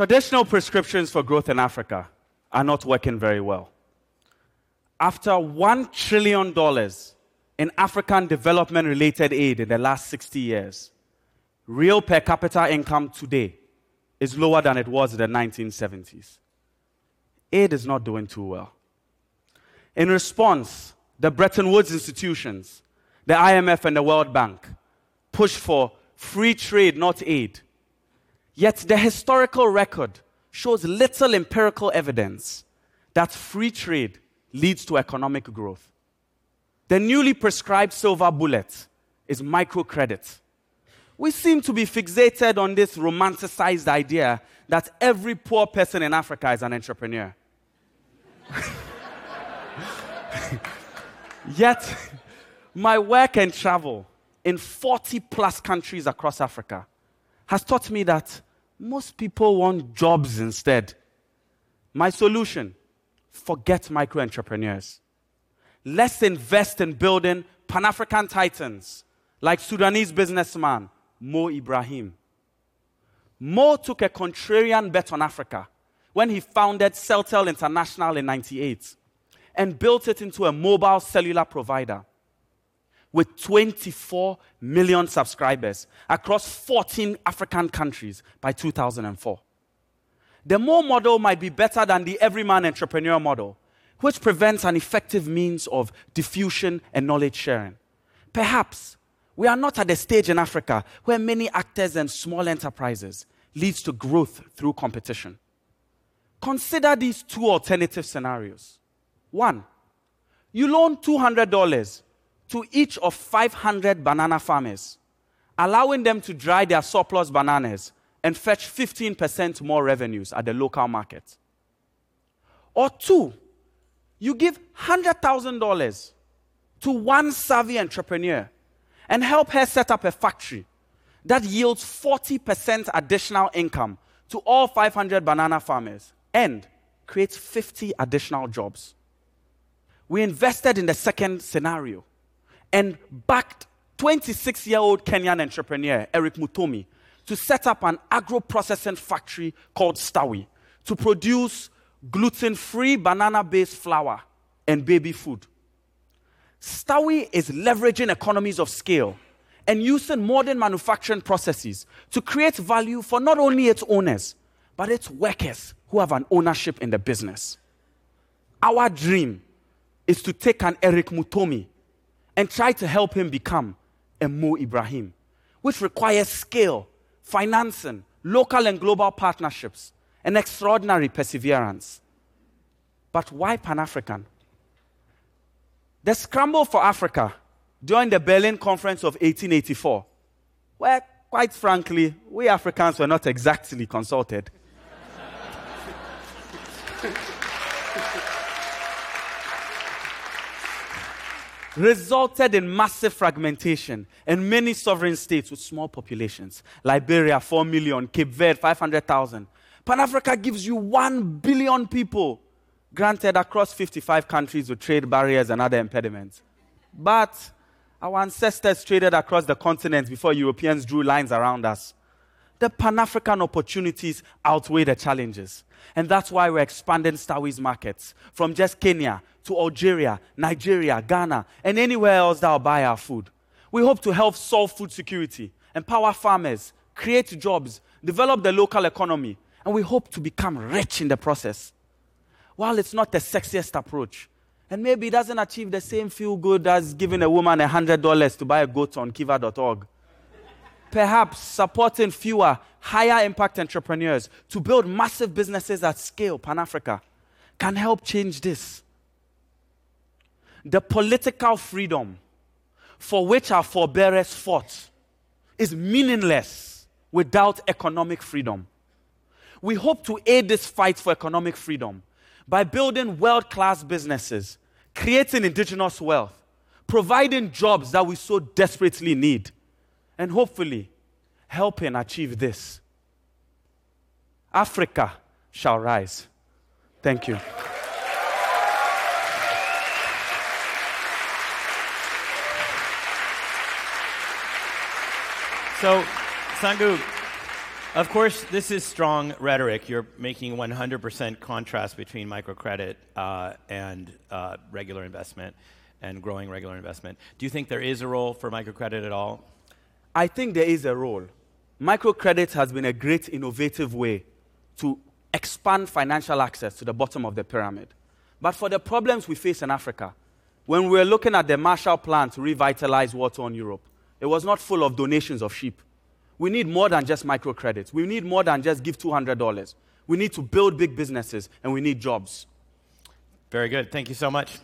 Traditional prescriptions for growth in Africa are not working very well. After $1 trillion in African development related aid in the last 60 years, real per capita income today is lower than it was in the 1970s. Aid is not doing too well. In response, the Bretton Woods institutions, the IMF and the World Bank, push for free trade, not aid. Yet the historical record shows little empirical evidence that free trade leads to economic growth. The newly prescribed silver bullet is microcredit. We seem to be fixated on this romanticized idea that every poor person in Africa is an entrepreneur. Yet, my work and travel in 40 plus countries across Africa has taught me that most people want jobs instead. My solution forget micro entrepreneurs. Let's invest in building Pan African titans like Sudanese businessman Mo Ibrahim. Mo took a contrarian bet on Africa when he founded Celtel International in 98 and built it into a mobile cellular provider with 24 million subscribers across 14 African countries by 2004. The Mo model might be better than the everyman entrepreneur model, which prevents an effective means of diffusion and knowledge sharing. Perhaps we are not at the stage in Africa where many actors and small enterprises leads to growth through competition. Consider these two alternative scenarios. One, you loan $200 to each of 500 banana farmers, allowing them to dry their surplus bananas and fetch 15% more revenues at the local market. Or two, you give $100,000 to one savvy entrepreneur and help her set up a factory that yields 40% additional income to all 500 banana farmers and creates 50 additional jobs. We invested in the second scenario and backed 26 year old Kenyan entrepreneur Eric Muthomi to set up an agro processing factory called Stawi to produce gluten free banana based flour and baby food. Stawi is leveraging economies of scale and using modern manufacturing processes to create value for not only its owners, but its workers who have an ownership in the business. Our dream is to take an Eric Muthomi and try to help him become a Mo Ibrahim, which requires skill, financing, local and global partnerships, and extraordinary perseverance. But why Pan African? The scramble for Africa during the Berlin Conference of 1884, where, quite frankly, we Africans were not exactly consulted. resulted in massive fragmentation and many sovereign states with small populations. Liberia, 4 million, Cape Verde, 500,000. Pan Africa gives you 1 billion people, granted across 55 countries with trade barriers and other impediments. But our ancestors traded across the continent before Europeans drew lines around us. The Pan African opportunities outweigh the challenges. And that's why we're expanding Stawi's markets from just Kenya to Algeria, Nigeria, Ghana, and anywhere else that will buy our food. We hope to help solve food security, empower farmers, create jobs, develop the local economy, and we hope to become rich in the process. While it's not the sexiest approach, and maybe it doesn't achieve the same feel good as giving a woman $100 to buy a goat on kiva.org. Perhaps supporting fewer, higher impact entrepreneurs to build massive businesses at scale, Pan Africa, can help change this the political freedom for which our forebears fought is meaningless without economic freedom. We hope to aid this fight for economic freedom by building world class businesses, creating indigenous wealth, providing jobs that we so desperately need, and hopefully helping achieve this. Africa shall rise. Thank you. So, Sangu, Of course, this is strong rhetoric. You're making 100% contrast between microcredit uh, and uh, regular investment and growing regular investment. Do you think there is a role for microcredit at all? I think there is a role. Microcredit has been a great innovative way to expand financial access to the bottom of the pyramid. But for the problems we face in Africa, when we were looking at the Marshall Plan to revitalize water in Europe, it was not full of donations of sheep. We need more than just microcredits. We need more than just give $200. We need to build big businesses and we need jobs. Very good. Thank you so much.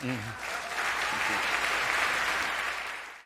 Mm-hmm.